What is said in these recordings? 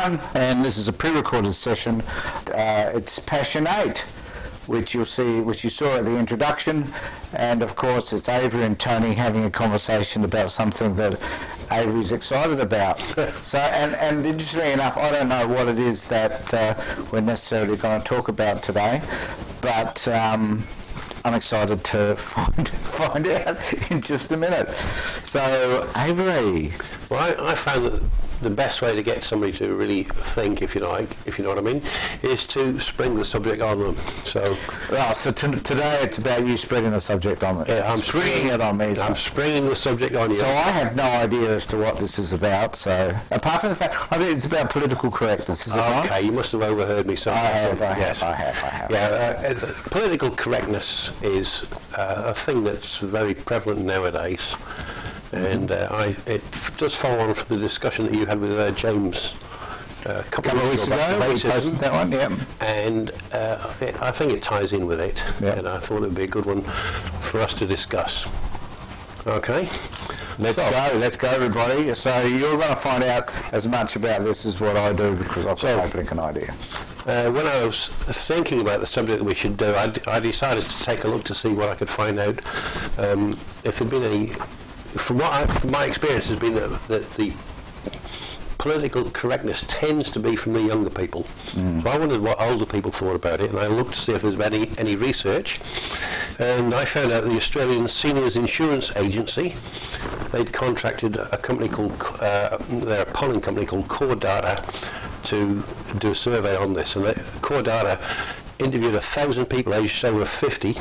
everyone, and this is a pre-recorded session. Uh, it's Passionate, which you'll see, which you saw at the introduction, and of course it's Avery and Tony having a conversation about something that Avery's excited about. so, and, and interestingly enough, I don't know what it is that uh, we're necessarily going to talk about today, but. Um, I'm excited to find find out in just a minute. So, Avery. Well, I, I found that the best way to get somebody to really think, if you like, if you know what I mean, is to spring the subject on them. So, oh, so t- today it's about you springing the subject on me. Yeah, I'm springing, springing it on me. I'm springing the subject on you. So I have no idea as to what this is about. So apart from the fact, I think it's about political correctness. Is it okay, you must have overheard me. So I have, I yes. have, I have, I have. Yeah, uh, political correctness is uh, a thing that's very prevalent nowadays and uh, I, it does follow on from the discussion that you had with uh, James uh, a couple, couple of weeks ago, we racism. that one, yeah. and uh, it, I think it ties in with it, Yeah. and I thought it would be a good one for us to discuss. Okay. Let's So- go, let's go, everybody. So you're going to find out as much about this as what I do because I've got a blinking idea. Uh, when I was thinking about the subject that we should do, I, d- I decided to take a look to see what I could find out um, if there'd been any. From what I, from my experience has been that, that the political correctness tends to be from the younger people. So I wondered what older people thought about it, and I looked to see if there's been any any research, and I found out the Australian Seniors Insurance Agency they'd contracted a company called uh, their polling company called Core Data to do a survey on this, and Core Data interviewed a thousand people aged over 50,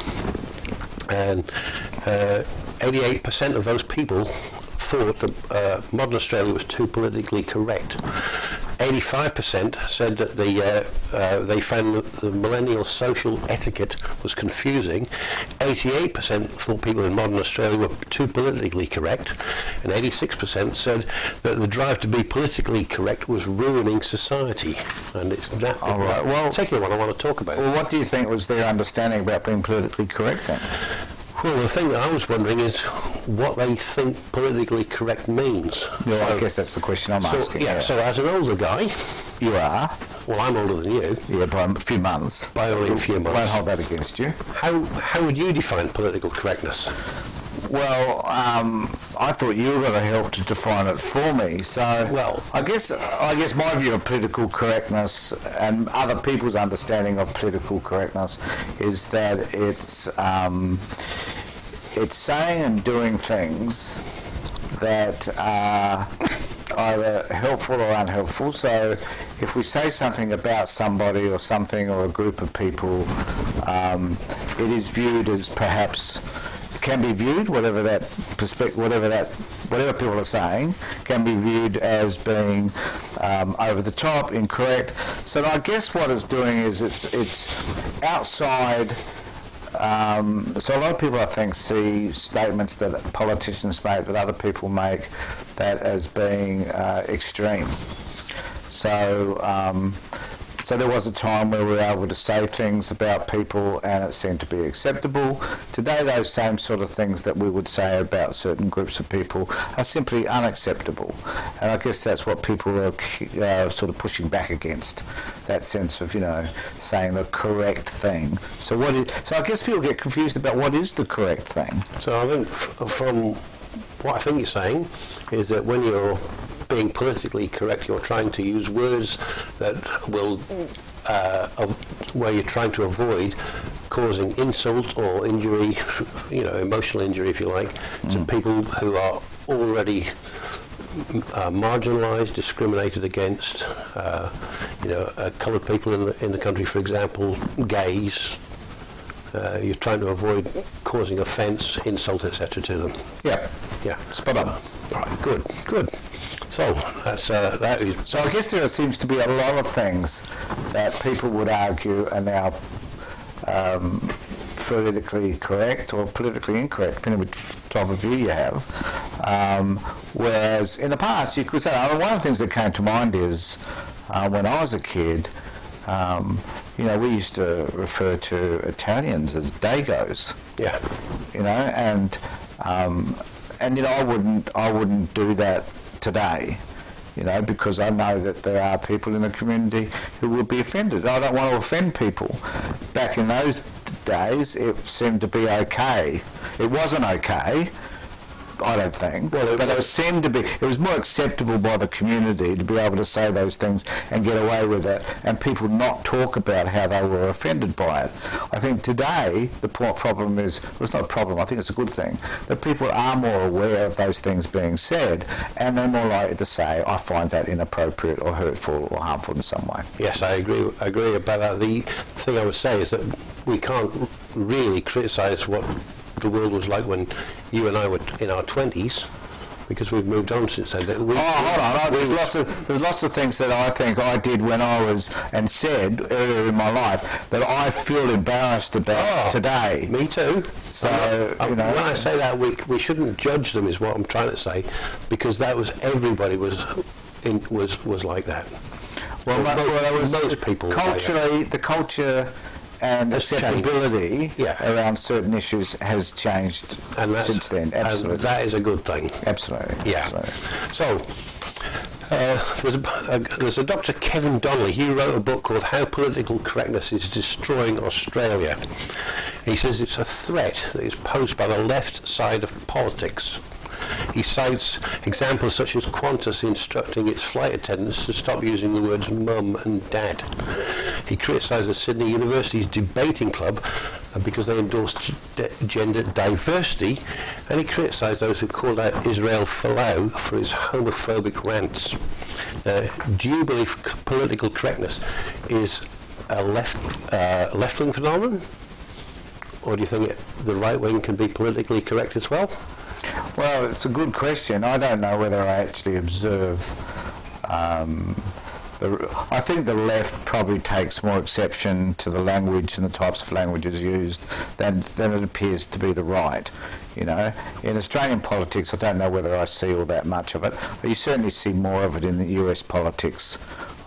and uh, 88% of those people thought that uh, modern Australia was too politically correct. 85% said that the, uh, uh, they found that the millennial social etiquette was confusing. 88% thought people in modern Australia were too politically correct. And 86% said that the drive to be politically correct was ruining society. And it's that All right, well- particular one I want to talk about. Well, what do you think was their understanding about being politically correct then? Well, the thing that I was wondering is what they think politically correct means. Well, I guess that's the question I'm so, asking. yeah, so as an older guy, you are, well, I'm older than you, yeah, by a few months. by only a few months. Won't hold that against you. How, how would you define political correctness? Well, um, I thought you were going to help to define it for me. So, Well- I guess I guess my view of political correctness and other people's understanding of political correctness is that it's um, it's saying and doing things that are either helpful or unhelpful. So, if we say something about somebody or something or a group of people, um, it is viewed as perhaps can be viewed, whatever that perspective, whatever that, whatever people are saying, can be viewed as being um, over the top, incorrect. So I guess what it's doing is it's it's outside. Um, so a lot of people, I think, see statements that politicians make, that other people make, that as being uh, extreme. So, um, so there was a time where we were able to say things about people and it seemed to be acceptable. Today, those same sort of things that we would say about certain groups of people are simply unacceptable. And I guess that's what people are uh, sort of pushing back against, that sense of, you know, saying the correct thing. So what is, so I guess people get confused about what is the correct thing. So I think f- from what I think you're saying is that when you're being politically correct, you're trying to use words that will, uh, where you're trying to avoid causing insult or injury, you know, emotional injury, if you like, to people who are already uh, marginalised, discriminated against. Uh, you know, uh, coloured people in the in the country, for example, gays. Uh, you're trying to avoid causing offence, insult, etc. to them. Yeah. Yeah, Spot on. All right, good, good. So that's uh, that is. So I guess there seems to be a lot of things that people would argue are now um, politically correct or politically incorrect, depending which type of view you have. Um, whereas in the past, you could say, mean, one of the things that came to mind is uh, when I was a kid, um, you know, we used to refer to Italians as Dagos Yeah, you know, and um, and you know, I wouldn't I wouldn't do that today. you know, because I know that there are people in the community who will be offended. I don't want to offend people. Back in those days, it seemed to be okay. It wasn't okay. I don't think. Well, it but it was- seemed to be. It was more acceptable by the community to be able to say those things and get away with it, and people not talk about how they were offended by it. I think today the problem is. Well, it's not a problem. I think it's a good thing that people are more aware of those things being said, and they're more likely to say, "I find that inappropriate or hurtful or harmful in some way." Yes, I agree. I agree about that. The thing I would say is that we can't really criticise what the world was like when you and I were in our twenties, because we've moved on since then. We- Oh, hold on. There's lots of there's lots of things that I think I did when I was and said earlier in my life that I feel embarrassed about Oh, today. Me too. So, not- you know- when I say that, we we shouldn't judge them, is what I'm trying to say, because that was everybody was in, was was like that. Well, Well, mo- mo- well, most people were like that. culturally, the culture and acceptability Yeah. around certain issues has changed since then. and Absolutely, that is a good thing. absolutely. Yeah. absolutely. So, uh, there's, a, uh, there's a Dr. Kevin Donnelly. He wrote a book called How Political Correctness is Destroying Australia. He says it's a threat that is posed by the left side of politics. He cites examples such as Qantas instructing its flight attendants to stop using the words mum and dad. He criticizes Sydney University's debating club because they endorsed gender diversity, and he criticised those who called out Israel Folau for his homophobic rants. Uh, do you believe political correctness is a left uh, left-wing phenomenon, or do you think the right wing can be politically correct as well? Well, it's a good question. I don't know whether I actually observe. Um, the, I think the left probably takes more exception to the language and the types of languages used than, than it appears to be the right. You know, in Australian politics, I don't know whether I see all that much of it, but you certainly see more of it in the US politics.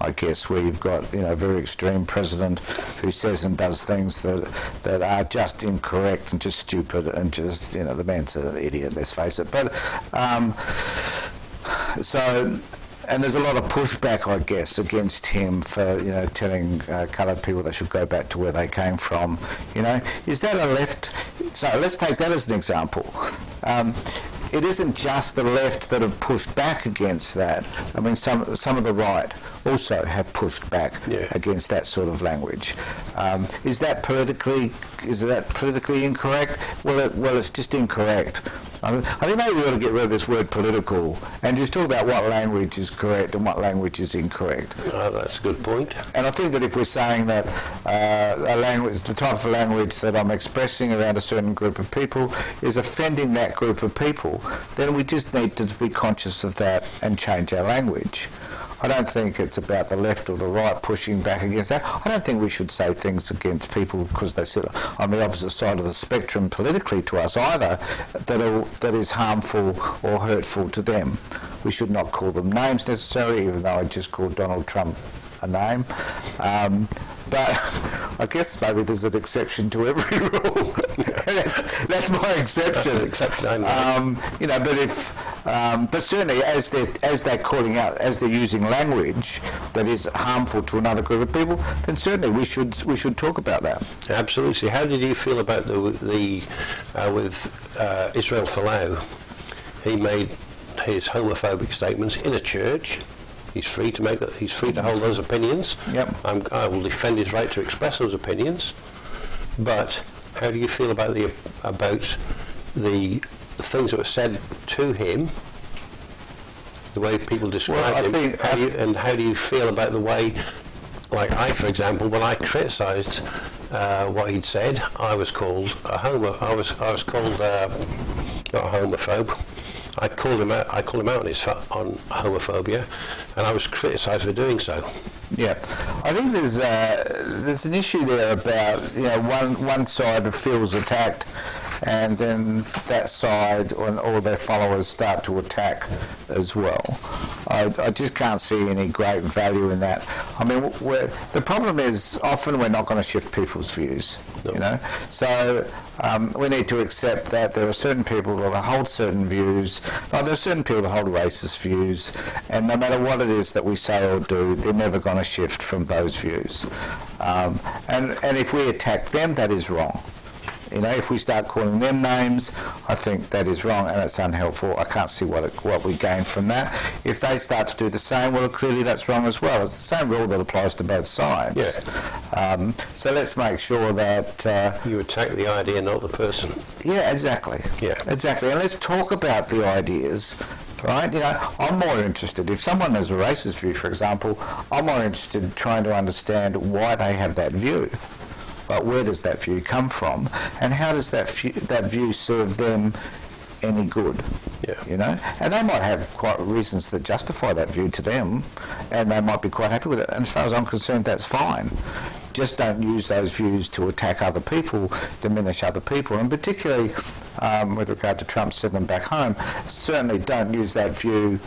I guess, where you've got you know a very extreme president who says and does things that that are just incorrect and just stupid and just you know the man's an idiot. Let's face it. But um, so. And there's a lot of pushback, I guess, against him for you know telling uh, coloured people they should go back to where they came from. You know, is that a left? So let's take that as an example. Um, it isn't just the left that have pushed back against that. I mean, some some of the right also have pushed back Yeah. against that sort of language. Um, is that politically is that politically incorrect? Well, it, well, it's just incorrect. I, think maybe we ought to get rid of this word political and just talk about what language is correct and what language is incorrect. Uh, that's a good point. And I think that if we're saying that uh, a language, the type of language that I'm expressing around a certain group of people is offending that group of people, then we just need to be conscious of that and change our language. I don't think it's about the left or the right pushing back against that. I don't think we should say things against people because they sit on the opposite side of the spectrum politically to us either that are, that is harmful or hurtful to them. We should not call them names necessarily, even though I just called Donald Trump a name. Um, but I guess maybe there's an exception to every rule. that's, that's my exception. an exception. Um, you know, but if, um, but certainly as they're as they're calling out, as they're using language that is harmful to another group of people, then certainly we should we should talk about that. Absolutely. How did you feel about the the uh, with uh, Israel Folau? He made his homophobic statements in a church. He's free to make that. He's free to hold those opinions. Yep. I'm, I will defend his right to express those opinions. But how do you feel about the about the things that were said to him? The way people describe I him, think- how you, and how do you feel about the way like I, for example, when I criticised uh, what he'd said, I was called a homo. I was I was called uh, not a homophobe. I called him out. I called him out on his fa- on homophobia, and I was criticised for doing so. Yeah, I think there's uh, there's an issue there about you know one one side feels attacked and then that side or, or their followers start to attack as well. I, I just can't see any great value in that. I mean, we're, the problem is often we're not going to shift people's views, you know. So um, we need to accept that there are certain people that hold certain views. Like there are certain people that hold racist views, and no matter what it is that we say or do, they're never going to shift from those views. Um, and and if we attack them, that is wrong. You know, if we start calling them names, I think that is wrong and it's unhelpful. I can't see what it, what we gain from that. If they start to do the same, well, clearly that's wrong as well. It's the same rule that applies to both sides. Yeah. Um, so let's make sure that. Uh, You attack the idea, not the person. yeah, exactly. Yeah. Exactly. And let's talk about the ideas. Right, you know, I'm more interested. If someone has a racist view, for example, I'm more interested in trying to understand why they have that view. But where does that view come from, and how does that view, that view serve them any good? Yeah. You know, and they might have quite reasons that justify that view to them, and they might be quite happy with it. And as far as I'm concerned, that's fine. Just don't use those views to attack other people, diminish other people, and particularly um, with regard to Trump send them back home, certainly don't use that view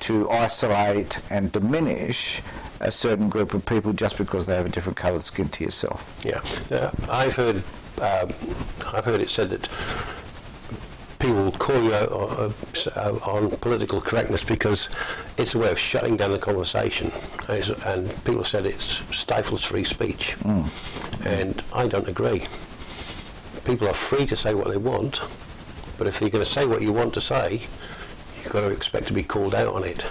to isolate and diminish a certain group of people just because they have a different coloured skin to yourself. Yeah, yeah. I've heard, um, I've heard it said that people will call you out on, uh, on political correctness because it's a way of shutting down the conversation, and it's- and people said it stifles free speech, and I don't agree. People are free to say what they want, but if they're going to say what you want to say, you've got to expect to be called out on it.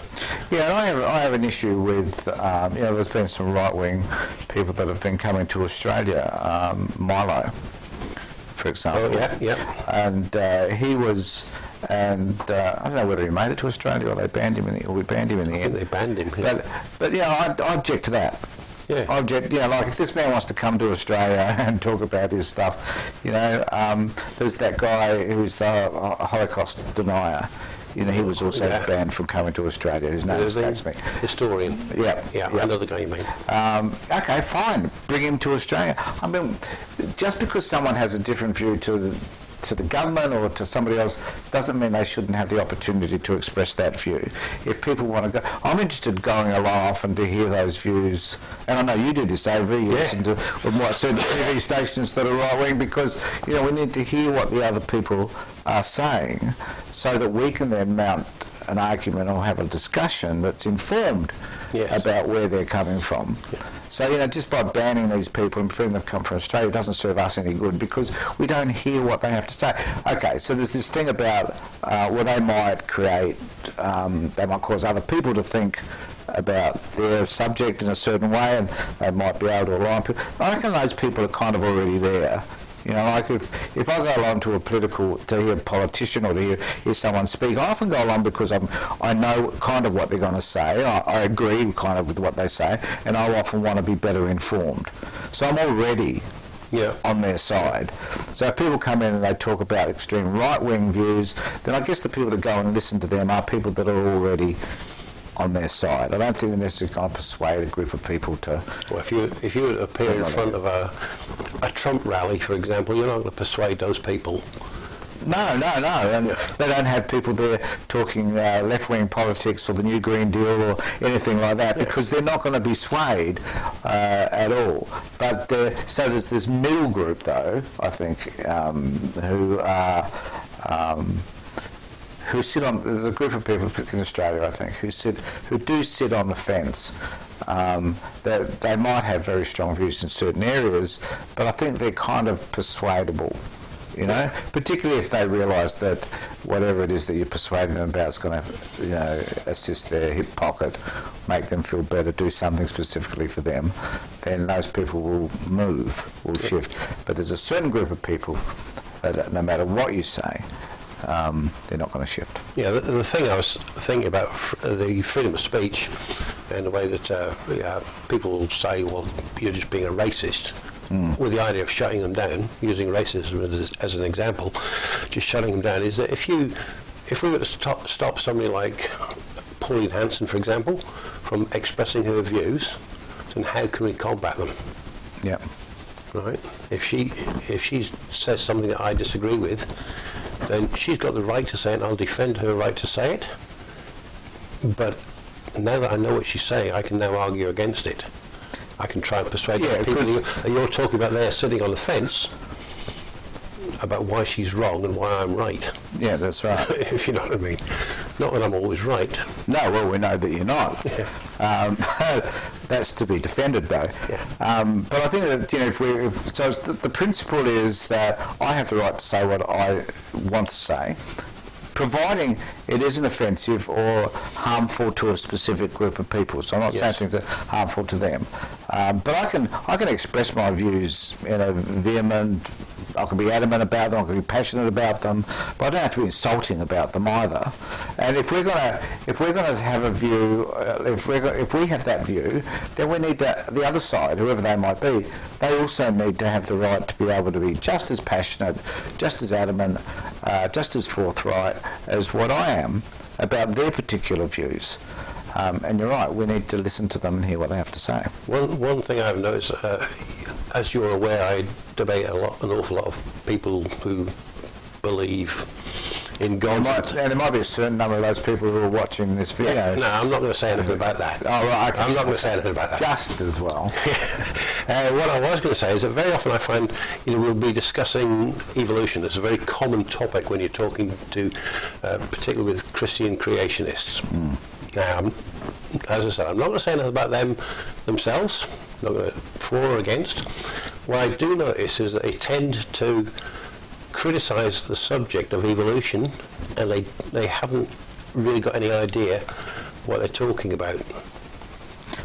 Yeah, and I have, I have an issue with, um, you know, there's been some right-wing people that have been coming to Australia, um, Milo, for example. Oh, yeah, yeah. And uh, he was, and uh, I don't know whether he made it to Australia or they banned him in the, or we banned him in the I end. they banned him. yeah. But, but yeah, I, I object to that. Yeah. I object, you know, like if this man wants to come to Australia and talk about his stuff, you know, um, there's that guy who's a Holocaust denier. You know, he was also Yeah. banned from coming to Australia. His name escapes me. historian. Yeah, Yeah, yeah. I know the guy you mean. Um, okay, fine. Bring him to Australia. I mean, just because someone has a different view to the, to the government or to somebody else doesn't mean they shouldn't have the opportunity to express that view. If people want to go, I'm interested going along often to hear those views. And I know you do this, AV. You listen to what certain TV stations that are right wing because you know we need to hear what the other people are saying, so that we can then mount an argument or have a discussion that's informed Yes. about where they're coming from. So, you know, just by banning these people and them to come from Australia doesn't serve us any good because we don't hear what they have to say. Okay, so there's this thing about, uh, well, they might create, um, they might cause other people to think about their subject in a certain way and they might be able to align people. I reckon those people are kind of already there. You know, like if, if I go along to a political, to hear a politician or to hear, hear someone speak, I often go along because I'm, I know kind of what they're going to say. I, I agree kind of with what they say, and I often want to be better informed. So I'm already Yeah. on their side. So if people come in and they talk about extreme right-wing views, then I guess the people that go and listen to them are people that are already on their side. I don't think they're necessarily going to persuade a group of people to... Well, if you if you appear in front of a a Trump rally, for example, you're not going to persuade those people. No, no, no. And they don't have people there talking uh, left-wing politics or the New Green Deal or anything like that because they're not going to be swayed uh, at all. But there- so there's this middle group, though, I think, um, who are. Um, who sit on there's a group of people in Australia I think who sit who do sit on the fence. Um, they, they might have very strong views in certain areas but I think they're kind of persuadable you know? Particularly if they realise that whatever it is that you're persuading them about is going to you know assist their hip pocket make them feel better do something specifically for them then those people will move will shift. But there's a certain group of people that no matter what you say um, they're not going to shift. Yeah, the, the thing I was thinking about fr- the freedom of speech and the way that uh, yeah, people will say, well, you're just being a racist, with the idea of shutting them down, using racism as, as an example, just shutting them down, is that if you, if we were to stop, stop somebody like Pauline Hanson, for example, from expressing her views, then how can we combat them? Yeah. right? If she if she says something that I disagree with, then she's got the right to say it, and I'll defend her right to say it. But now that I know what she's saying, I can now argue against it. I can try and persuade Yeah, people you're talking about there sitting on the fence about why she's wrong and why I'm right, Yeah, that's right. if you know what I mean. Not that I'm always right. No, well, we know that you're not. Yeah. Um, that's to be defended, though. Yeah. Um, but I think that you know, if we, if, so the, the principle is that I have the right to say what I want to say, providing it isn't offensive or harmful to a specific group of people. So I'm not saying things that are harmful to them, um, but I can I can express my views in a vehement. I can be adamant about them. I can be passionate about them, but I don't have to be insulting about them either. And if we're gonna if we're gonna have a view, uh, if we if we have that view, then we need to, the other side, whoever they might be, they also need to have the right to be able to be just as passionate, just as adamant, uh, just as forthright as what I am about their particular views. Um, and you're right, we need to listen to them and hear what they have to say. One one thing I've noticed, uh, as you're aware, I debate a lot, an awful lot of people who believe in God. might, and there might be a certain number of those people who are watching this video. no, I'm not going to say anything about that. Oh, right, okay. I'm not going to say anything about that. Just as well. Uh, what I was going to say is that very often I find, you know, we'll be discussing evolution. It's a very common topic when you're talking to, uh, particularly with Christian creationists. Now, as I said, I'm not going to say anything about them themselves. Not going to for or against. What I do notice is that they tend to criticise the subject of evolution, and they they haven't really got any idea what they're talking about.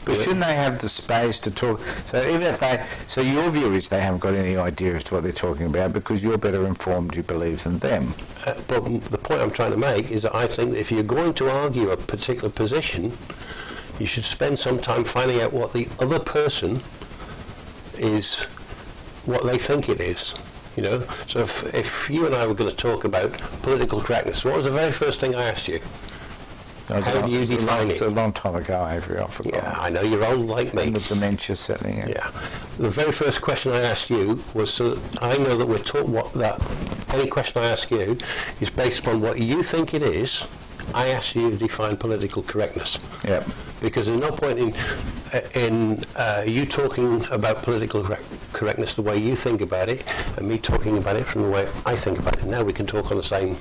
But shouldn't they have the space to talk? So even if they, so your view is they haven't got any idea as to what they're talking about because you're better informed, you believe, than them. Uh, but the point I'm trying to make is that I think that if you're going to argue a particular position, you should spend some time finding out what the other person is, what they think it is. You know, so if, if you and I were going to talk about political correctness, what was the very first thing I asked you? Was How do you it's a long- It's a long time ago, Avery. I forgot. Yeah, I know you're old like me. And the dementia setting in. Yeah. The very first question I asked you was so that I know that we're taught what that any question I ask you is based upon what you think it is. I ask you to define political correctness. Yep. Because there's no point in in uh, you talking about political correct, correctness the way you think about it, and me talking about it from the way I think about it. Now we can talk on the same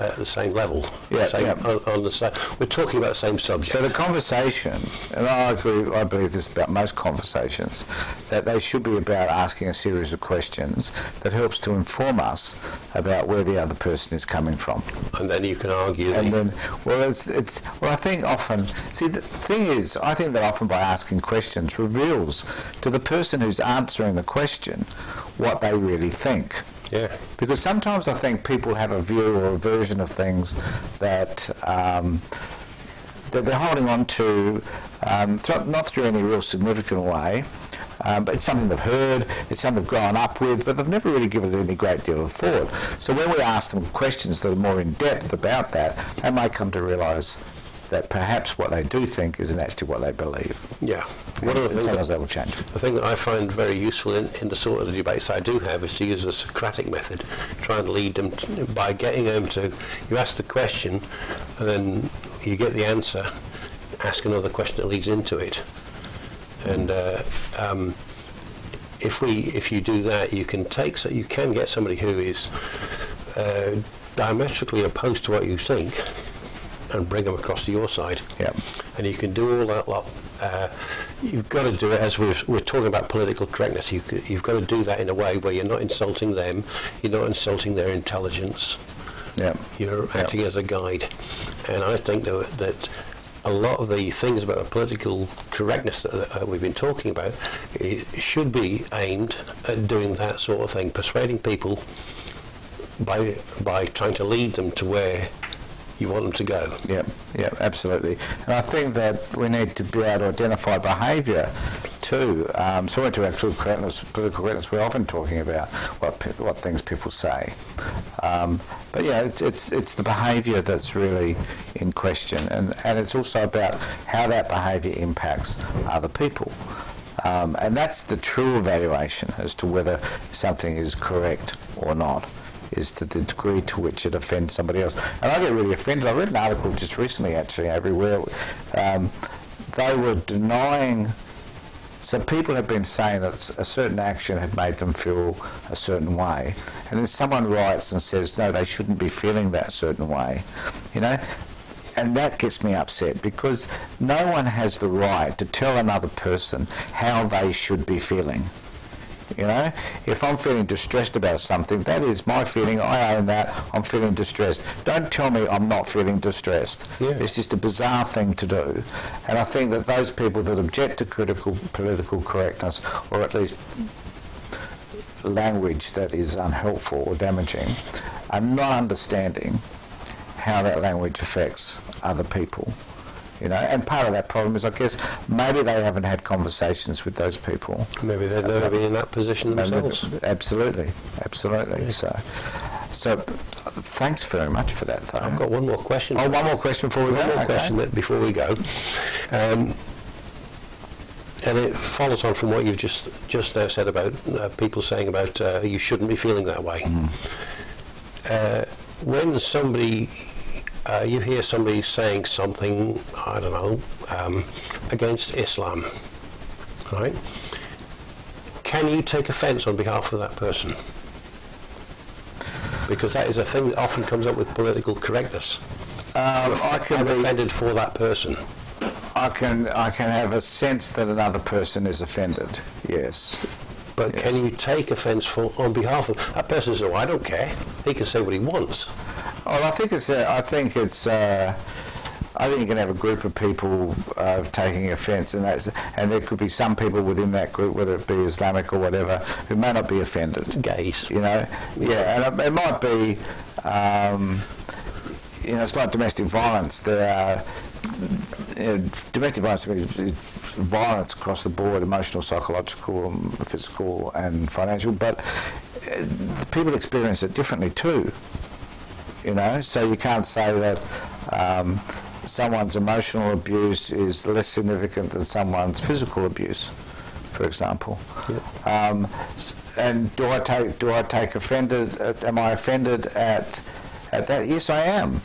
uh, the same level. Yeah, Same, yeah. On, on the same. We're talking about the same subject. So the conversation, and I agree, I believe this about most conversations, that they should be about asking a series of questions that helps to inform us about where the other person is coming from. and then you can argue. And then, well, it's, it's, well, I think often, see, the thing is, I think that often by asking questions reveals to the person who's answering the question what they really think. Yeah. Because sometimes I think people have a view or a version of things that um, that they're holding on to, um, thro- not through any real significant way, um, but it's something they've heard, it's something they've grown up with, but they've never really given it any great deal of thought. So when we ask them questions that are more in depth about that, they may come to realise that perhaps what they do think isn't actually what they believe. Yeah. One of the things sometimes that, will change. the thing that I find very useful in, in the sort of debates I do have is to use a Socratic method, try and lead them to, by getting them to, you ask the question and then you get the answer, ask another question that leads into it. And uh, um, if we, if you do that, you can take, so you can get somebody who is uh, diametrically opposed to what you think and bring them across to your side Yep. and you can do all that lot. Uh, you've got to do it as we're, we're talking about political correctness. You, you've got to do that in a way where you're not insulting them, you're not insulting their intelligence. Yep. You're Yep. acting as a guide, and I think that, that a lot of the things about the political correctness that uh, we've been talking about should be aimed at doing that sort of thing, persuading people by by trying to lead them to where you want them to go. Yep, yep, absolutely. And I think that we need to be able to identify behaviour too. Um, so into actual correctness, political correctness, we're often talking about what pe- what things people say. Um, but yeah, it's, it's it's the behaviour that's really in question, and and it's also about how that behaviour impacts other people. Um, and that's the true evaluation as to whether something is correct or not is to the degree to which it offends somebody else. And I get really offended. I read an article just recently, actually, everywhere. Um, they were denying. So people have been saying that a certain action had made them feel a certain way, and then someone writes and says, "No, they shouldn't be feeling that certain way," you know. And that gets me upset because no one has the right to tell another person how they should be feeling. You know, if I'm feeling distressed about something, that is my feeling. I own that. I'm feeling distressed. Don't tell me I'm not feeling distressed. Yeah. It's just a bizarre thing to do. And I think that those people that object to critical political correctness, or at least language that is unhelpful or damaging, are not understanding how that language affects other people. You know, and part of that problem is, I guess, maybe they haven't had conversations with those people. Maybe they've never been in that position themselves. Absolutely, absolutely. So, so thanks very much for that, though. I've got one more question. Oh, one more question before we One go. more Okay. question before we go. Um, and it follows on from what you've just just now said about uh, people saying about uh, you shouldn't be feeling that way. Uh, when somebody, uh, you hear somebody saying something, I don't know, um, against Islam, right? Can you take offence on behalf of that person? Because that is a thing that often comes up with political correctness. Um, I can be, offended for that person. I can, I can have a sense that another person is offended. Yes. But can you take offence for on behalf of that person? Says, "Oh, I don't care. He can say what he wants." Well, I think it's. Uh, I think it's. Uh, I think you can have a group of people uh, taking offence, and that's and there could be some people within that group, whether it be Islamic or whatever, who may not be offended. Gays. You know, yeah, and it, it might be. Um, you know, it's like domestic violence. There are you know, domestic violence is violence across the board, emotional, psychological, um, physical, and financial. But uh, people experience it differently too you know so you can't say that um, someone's emotional abuse is less significant than someone's physical abuse for example um, and do I take do I take offended am I offended at at that yes I am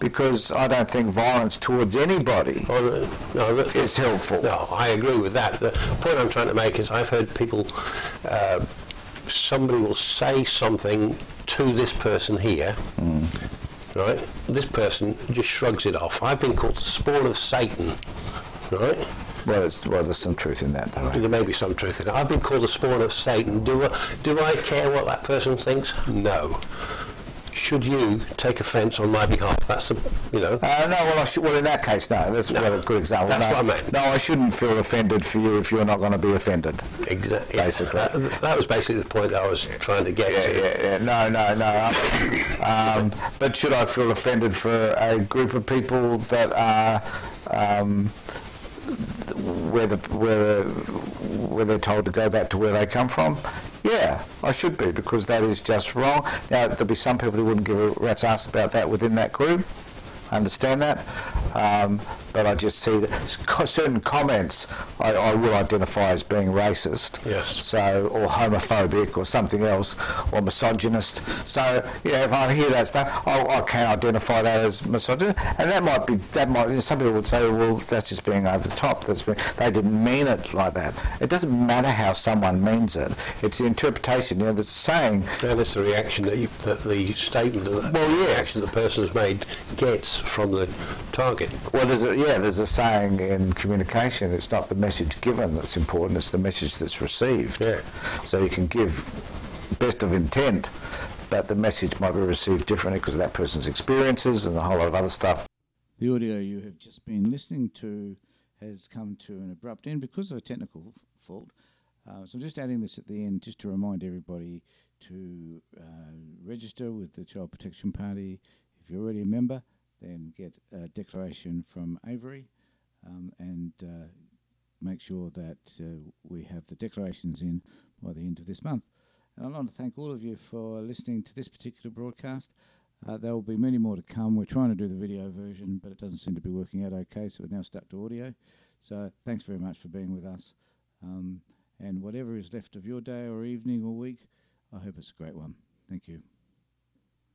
because I don't think violence towards anybody Or, uh, no, that- is helpful No, I agree with that. The point I'm trying to make is I've heard people, uh, somebody will say something to this person here, Hmm. Right? This person just shrugs it off. I've been called the spawn of Satan, right? well, it's, well there's some truth in that though There may be some truth in it. I've been called the spawn of Satan. Do I, do I care what that person thinks? No. Should you take offence on my behalf? That's the, you know. Uh, no, well, I should, well, in that case, no. That's No. well, a good example. That's no, what I meant. No, I shouldn't feel offended for you if you're not going to be offended. Exactly. Basically. That, that was basically the point I was trying to get Yeah, to. yeah, yeah. No, no, no. Um, but should I feel offended for a group of people that are um, where the where where they're told to go back to where they come from? Yeah, I should be because that is just wrong. Now there'll be some people who wouldn't give a rat's ass about that within that group. I understand that, um, but I just see that certain comments I, I will identify as being racist. Yes. So, or homophobic, or something else, or misogynist. So, yeah, if I hear that stuff, I, I can identify that as misogynist, and that might be that might. Some people would say, well, that's just being over the top. That's being, they didn't mean it like that. It doesn't matter how someone means it. It's the interpretation. You know, there's a saying. And it's the reaction that, you, that the statement, that Well, the yes. reaction the person has made gets from the target. Well, there's a, yeah, there's a saying in communication. It's not the message given that's important; it's the message that's received. Yeah. So you can give best of intent, but the message might be received differently because of that person's experiences and a whole lot of other stuff. The audio you have just been listening to has come to an abrupt end because of a technical fault. Uh, so I'm just adding this at the end just to remind everybody to uh, register with the Child Protection Party. If you're already a member, then get a declaration from Avery um, and uh, make sure that uh, we have the declarations in by the end of this month. And I want to thank all of you for listening to this particular broadcast. Uh, there will be many more to come. We're trying to do the video version, but it doesn't seem to be working out okay, so we're now stuck to audio. So thanks very much for being with us. Um, and whatever is left of your day or evening or week, I hope it's a great one. Thank you.